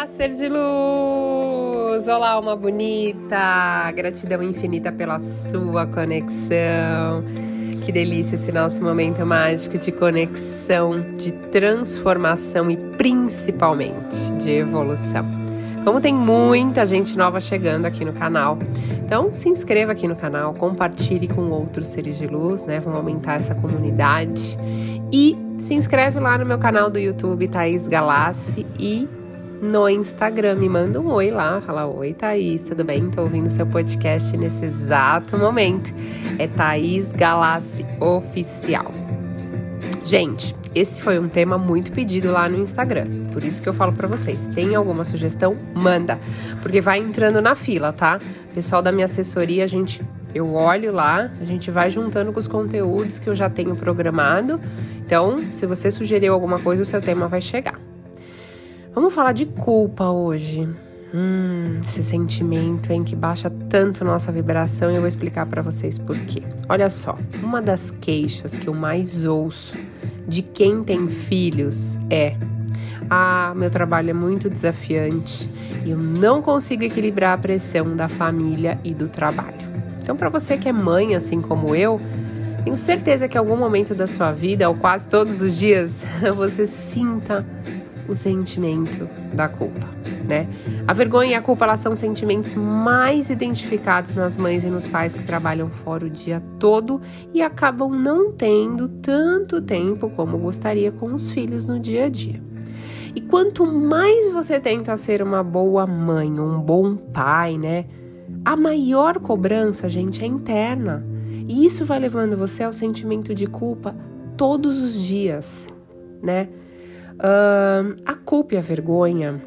Olá, ser de luz! Olá, alma bonita! Gratidão infinita pela sua conexão. Que delícia esse nosso momento mágico de conexão, de transformação e principalmente de evolução. Como tem muita gente nova chegando aqui no canal, então se inscreva aqui no canal, compartilhe com outros seres de luz, né? Vamos aumentar essa comunidade. E se inscreve lá no meu canal do YouTube, Thaís Galassi, e no Instagram. Me manda um oi lá, fala: Oi, Thaís, tudo bem? Tô ouvindo seu podcast nesse exato momento. É Thaís Galassi Oficial. Gente, esse foi um tema muito pedido lá no Instagram. Por isso que eu falo para vocês, tem alguma sugestão? Manda, porque vai entrando na fila, tá? Pessoal da minha assessoria, a gente eu olho lá, a gente vai juntando com os conteúdos que eu já tenho programado. Então, se você sugeriu alguma coisa, o seu tema vai chegar. Vamos falar de culpa hoje. Hum, esse sentimento em que baixa tanto nossa vibração e eu vou explicar para vocês por quê. Olha só, uma das queixas que eu mais ouço de quem tem filhos é: "Ah, meu trabalho é muito desafiante e eu não consigo equilibrar a pressão da família e do trabalho". Então, para você que é mãe assim como eu, tenho certeza que em algum momento da sua vida, ou quase todos os dias, você sinta o sentimento da culpa, né? A vergonha e a culpa elas são sentimentos mais identificados nas mães e nos pais que trabalham fora o dia todo e acabam não tendo tanto tempo como gostaria com os filhos no dia a dia. E quanto mais você tenta ser uma boa mãe, um bom pai, né? A maior cobrança, gente, é interna. E isso vai levando você ao sentimento de culpa todos os dias, né? Uh, a culpa e a vergonha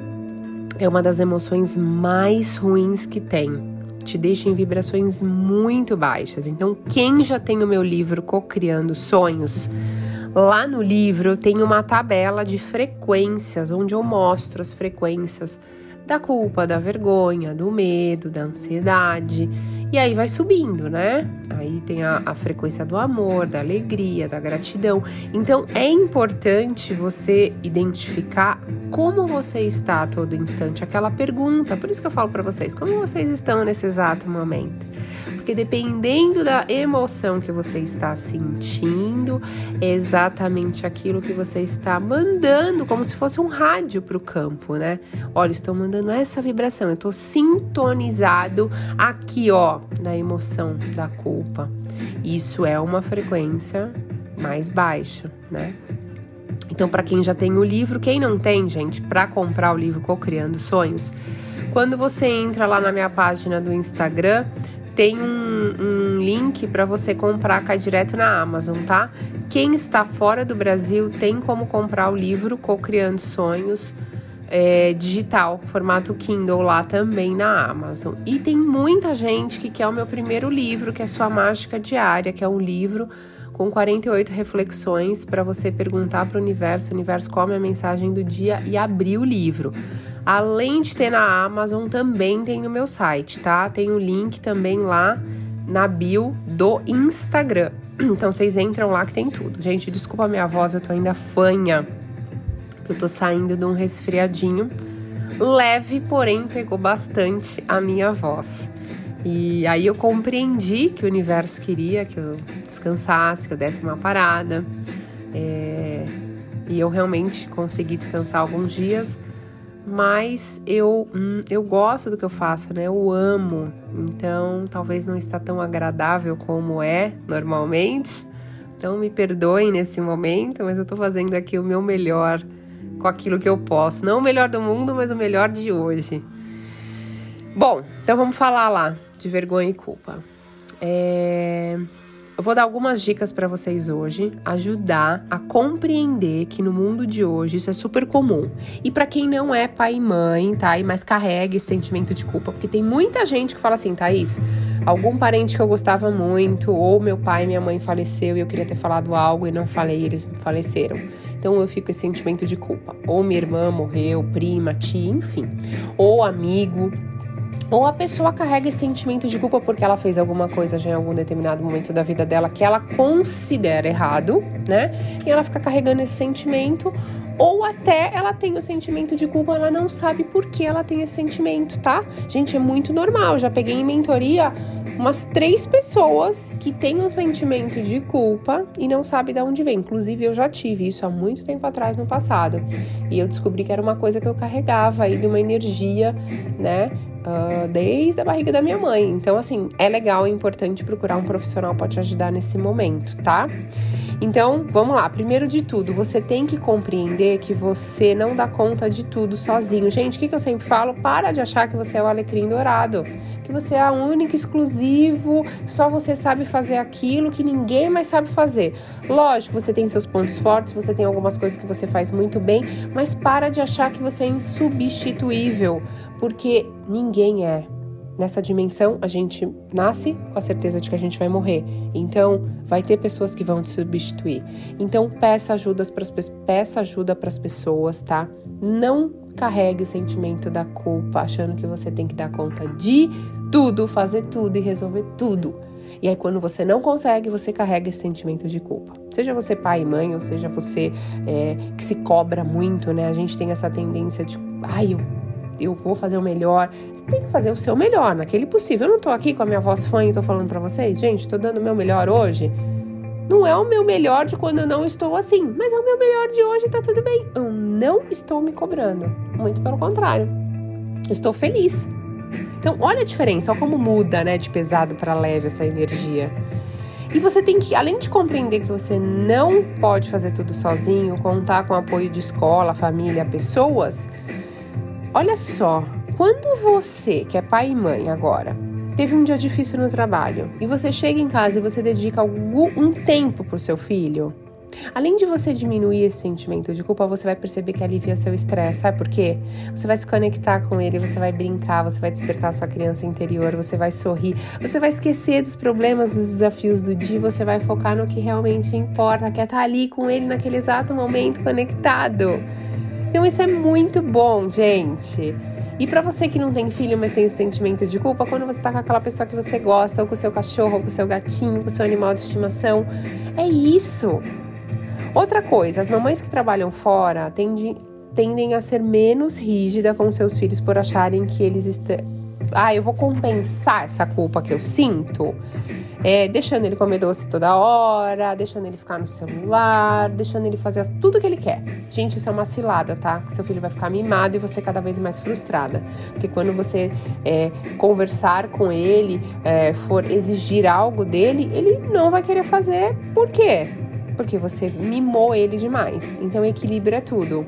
é uma das emoções mais ruins que tem. Te deixa em vibrações muito baixas. Então, quem já tem o meu livro Cocriando Sonhos, lá no livro tem uma tabela de frequências, onde eu mostro as frequências da culpa, da vergonha, do medo, da ansiedade. E aí vai subindo, né? Aí tem a, a, frequência do amor, da alegria, da gratidão. Então é importante você identificar como você está a todo instante. Aquela pergunta, por isso que eu falo para vocês, como vocês estão nesse exato momento? Porque dependendo da emoção que você está sentindo, é exatamente aquilo que você está mandando, como se fosse um rádio para o campo, né? Olha, estou mandando essa vibração, eu estou sintonizado aqui, ó, na emoção da culpa. Isso é uma frequência mais baixa, né? Então, para quem já tem o livro, quem não tem, gente, para comprar o livro Co-Criando Sonhos, quando você entra lá na minha página do Instagram, tem um, um link para você comprar, cai direto na Amazon, tá? Quem está fora do Brasil tem como comprar o livro Co-Criando Sonhos é, digital, formato Kindle lá também na Amazon. E tem muita gente que quer o meu primeiro livro, que é Sua Mágica Diária, que é um livro com 48 reflexões para você perguntar para o universo, universo qual é a mensagem do dia e abrir o livro. Além de ter na Amazon, também tem no meu site, tá? Tem o link também lá na bio do Instagram. Então vocês entram lá que tem tudo. Gente, desculpa a minha voz, eu tô ainda fanha. Eu tô saindo de um resfriadinho leve, porém pegou bastante a minha voz. E aí eu compreendi que o universo queria que eu descansasse, que eu desse uma parada. É... E eu realmente consegui descansar alguns dias mas eu, hum, eu gosto do que eu faço, né? Eu amo. Então, talvez não está tão agradável como é normalmente. Então, me perdoem nesse momento, mas eu tô fazendo aqui o meu melhor com aquilo que eu posso. Não o melhor do mundo, mas o melhor de hoje. Bom, então vamos falar lá de vergonha e culpa. É... Eu vou dar algumas dicas para vocês hoje, ajudar a compreender que no mundo de hoje isso é super comum. E para quem não é pai e mãe, tá? E mas carrega esse sentimento de culpa, porque tem muita gente que fala assim, Thaís, algum parente que eu gostava muito, ou meu pai e minha mãe faleceu e eu queria ter falado algo e não falei, eles faleceram. Então eu fico com esse sentimento de culpa. Ou minha irmã morreu, prima, tia, enfim. Ou amigo ou a pessoa carrega esse sentimento de culpa porque ela fez alguma coisa já em algum determinado momento da vida dela que ela considera errado, né? E ela fica carregando esse sentimento. Ou até ela tem o sentimento de culpa, ela não sabe por que ela tem esse sentimento, tá? Gente, é muito normal. Já peguei em mentoria umas três pessoas que têm um sentimento de culpa e não sabe de onde vem. Inclusive, eu já tive isso há muito tempo atrás no passado. E eu descobri que era uma coisa que eu carregava aí de uma energia, né? Uh, desde a barriga da minha mãe. Então, assim, é legal, é importante procurar um profissional para te ajudar nesse momento, tá? Então, vamos lá. Primeiro de tudo, você tem que compreender que você não dá conta de tudo sozinho. Gente, o que, que eu sempre falo? Para de achar que você é o alecrim dourado, que você é a única, exclusivo, só você sabe fazer aquilo que ninguém mais sabe fazer. Lógico, você tem seus pontos fortes, você tem algumas coisas que você faz muito bem, mas para de achar que você é insubstituível, porque ninguém é. Nessa dimensão, a gente nasce com a certeza de que a gente vai morrer. Então, vai ter pessoas que vão te substituir. Então, peça ajuda para peça ajuda para as pessoas, tá? Não carregue o sentimento da culpa, achando que você tem que dar conta de tudo, fazer tudo e resolver tudo. E aí, quando você não consegue, você carrega esse sentimento de culpa. Seja você pai e mãe, ou seja você é, que se cobra muito, né? A gente tem essa tendência de, ai, eu eu vou fazer o melhor. Tem que fazer o seu melhor, naquele possível. Eu não tô aqui com a minha voz fã e tô falando para vocês, gente, tô dando o meu melhor hoje. Não é o meu melhor de quando eu não estou assim, mas é o meu melhor de hoje, tá tudo bem. Eu não estou me cobrando. Muito pelo contrário. Estou feliz. Então, olha a diferença, olha como muda, né, de pesado para leve essa energia. E você tem que, além de compreender que você não pode fazer tudo sozinho, contar com apoio de escola, família, pessoas, Olha só, quando você, que é pai e mãe agora, teve um dia difícil no trabalho e você chega em casa e você dedica algum, um tempo para o seu filho, além de você diminuir esse sentimento de culpa, você vai perceber que alivia seu estresse. Sabe por quê? Você vai se conectar com ele, você vai brincar, você vai despertar sua criança interior, você vai sorrir, você vai esquecer dos problemas, dos desafios do dia, você vai focar no que realmente importa, que é estar tá ali com ele naquele exato momento conectado. Então isso é muito bom, gente. E para você que não tem filho, mas tem esse sentimento de culpa, quando você tá com aquela pessoa que você gosta, ou com o seu cachorro, ou com o seu gatinho, com o seu animal de estimação, é isso. Outra coisa, as mamães que trabalham fora tendem, tendem a ser menos rígida com seus filhos por acharem que eles estão. Ah, eu vou compensar essa culpa que eu sinto é, deixando ele comer doce toda hora, deixando ele ficar no celular, deixando ele fazer tudo que ele quer. Gente, isso é uma cilada, tá? Seu filho vai ficar mimado e você cada vez mais frustrada. Porque quando você é, conversar com ele, é, for exigir algo dele, ele não vai querer fazer. Por quê? Porque você mimou ele demais. Então, equilíbrio é tudo.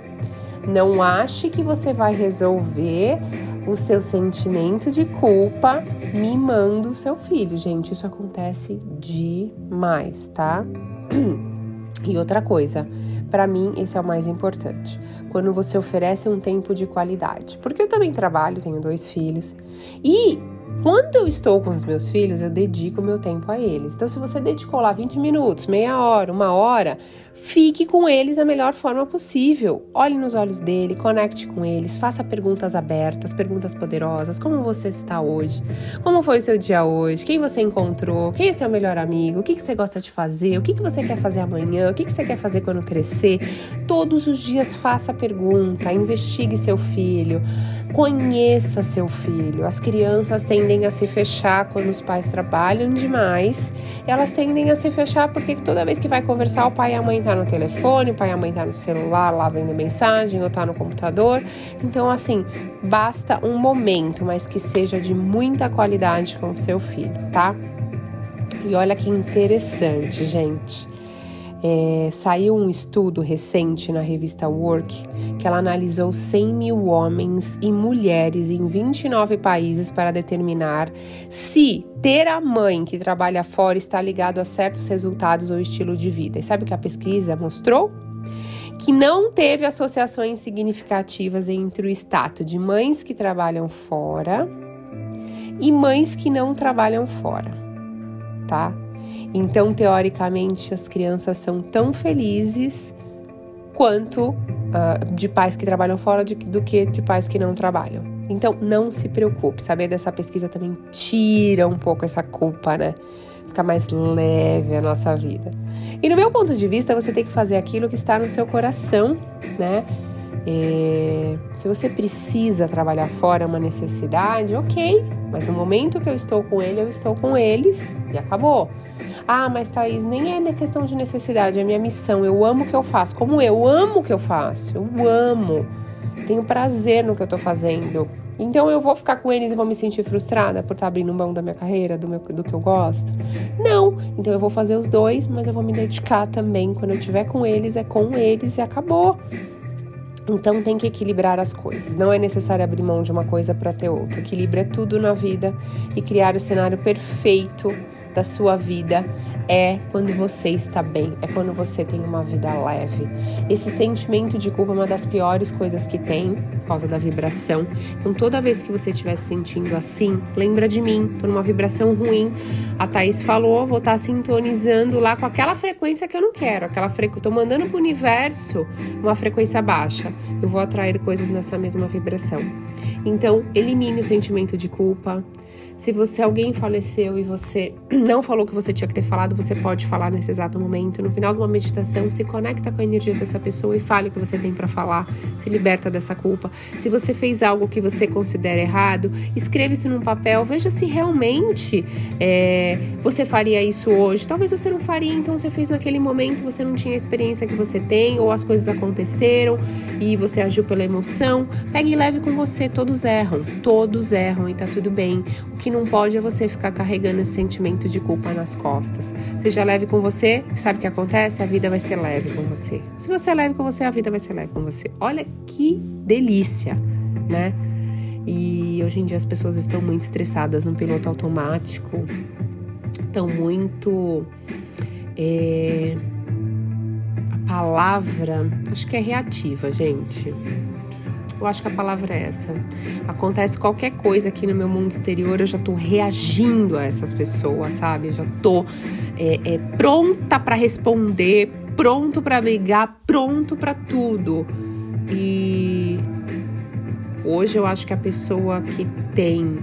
Não ache que você vai resolver o seu sentimento de culpa mimando o seu filho. Gente, isso acontece demais, tá? E outra coisa, para mim esse é o mais importante. Quando você oferece um tempo de qualidade. Porque eu também trabalho, tenho dois filhos. E quando eu estou com os meus filhos, eu dedico meu tempo a eles. Então, se você dedicou lá 20 minutos, meia hora, uma hora, fique com eles da melhor forma possível. Olhe nos olhos dele, conecte com eles, faça perguntas abertas, perguntas poderosas. Como você está hoje? Como foi o seu dia hoje? Quem você encontrou? Quem é seu melhor amigo? O que, você gosta de fazer? O que, que você quer fazer amanhã? O que, que você quer fazer quando crescer? Todos os dias faça pergunta, investigue seu filho. Conheça seu filho. As crianças tendem a se fechar quando os pais trabalham demais. Elas tendem a se fechar porque toda vez que vai conversar, o pai e a mãe tá no telefone, o pai e a mãe tá no celular, lá vendo mensagem ou tá no computador. Então, assim, basta um momento, mas que seja de muita qualidade com o seu filho, tá? E olha que interessante, gente. É, saiu um estudo recente na revista Work que ela analisou 100 mil homens e mulheres em 29 países para determinar se ter a mãe que trabalha fora está ligado a certos resultados ou estilo de vida. E sabe o que a pesquisa mostrou? Que não teve associações significativas entre o status de mães que trabalham fora e mães que não trabalham fora, tá? Então, teoricamente, as crianças são tão felizes quanto uh, de pais que trabalham fora de, do que de pais que não trabalham. Então, não se preocupe. Saber dessa pesquisa também tira um pouco essa culpa, né? ficar mais leve a nossa vida. E no meu ponto de vista, você tem que fazer aquilo que está no seu coração, né? É, se você precisa trabalhar fora uma necessidade, ok. Mas no momento que eu estou com ele, eu estou com eles e acabou. Ah, mas Thaís, nem é questão de necessidade, é minha missão. Eu amo o que eu faço. Como eu amo o que eu faço. Eu amo. Tenho prazer no que eu estou fazendo. Então eu vou ficar com eles e vou me sentir frustrada por estar abrindo mão da minha carreira, do, meu, do que eu gosto? Não. Então eu vou fazer os dois, mas eu vou me dedicar também. Quando eu estiver com eles, é com eles e acabou. Então tem que equilibrar as coisas. Não é necessário abrir mão de uma coisa para ter outra. Equilíbrio é tudo na vida e criar o cenário perfeito da sua vida é quando você está bem, é quando você tem uma vida leve. Esse sentimento de culpa é uma das piores coisas que tem, por causa da vibração. Então, toda vez que você estiver se sentindo assim, lembra de mim, tô numa vibração ruim. A Thaís falou, vou estar tá sintonizando lá com aquela frequência que eu não quero, aquela frequência, tô mandando pro universo uma frequência baixa. Eu vou atrair coisas nessa mesma vibração. Então, elimine o sentimento de culpa se você alguém faleceu e você não falou o que você tinha que ter falado, você pode falar nesse exato momento. No final de uma meditação, se conecta com a energia dessa pessoa e fale o que você tem para falar. Se liberta dessa culpa. Se você fez algo que você considera errado, escreva isso num papel. Veja se realmente é, você faria isso hoje. Talvez você não faria, então você fez naquele momento, você não tinha a experiência que você tem, ou as coisas aconteceram e você agiu pela emoção. Pegue e leve com você. Todos erram. Todos erram e tá tudo bem. O que não pode é você ficar carregando esse sentimento de culpa nas costas. Seja leve com você, sabe o que acontece? A vida vai ser leve com você. Se você é leve com você, a vida vai ser leve com você. Olha que delícia, né? E hoje em dia as pessoas estão muito estressadas no piloto automático, estão muito. É, a palavra, acho que é reativa, gente eu acho que a palavra é essa. Acontece qualquer coisa aqui no meu mundo exterior, eu já tô reagindo a essas pessoas, sabe? Eu já tô é, é, pronta para responder, pronto para brigar, pronto para tudo. E hoje eu acho que a pessoa que tem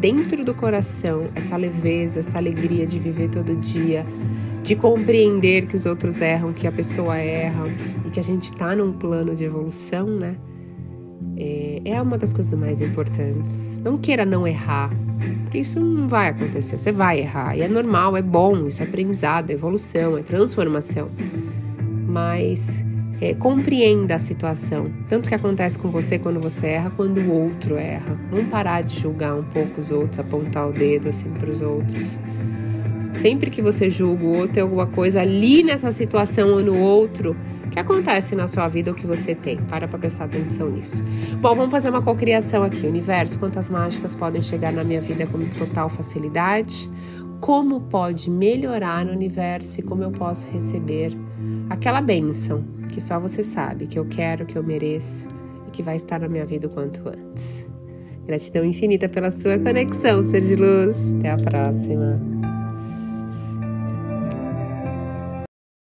dentro do coração essa leveza, essa alegria de viver todo dia, de compreender que os outros erram, que a pessoa erra, que a gente está num plano de evolução, né? É, é uma das coisas mais importantes. Não queira não errar, porque isso não vai acontecer. Você vai errar e é normal, é bom, isso é aprendizado, é evolução, é transformação. Mas é, compreenda a situação, tanto que acontece com você quando você erra, quando o outro erra. Vamos parar de julgar um pouco os outros, apontar o dedo assim para os outros. Sempre que você julga o outro, tem alguma coisa ali nessa situação ou no outro que acontece na sua vida, o que você tem. Para para prestar atenção nisso. Bom, vamos fazer uma cocriação aqui. Universo, quantas mágicas podem chegar na minha vida com total facilidade? Como pode melhorar no universo e como eu posso receber aquela bênção que só você sabe, que eu quero, que eu mereço e que vai estar na minha vida o quanto antes. Gratidão infinita pela sua conexão, ser de luz. Até a próxima.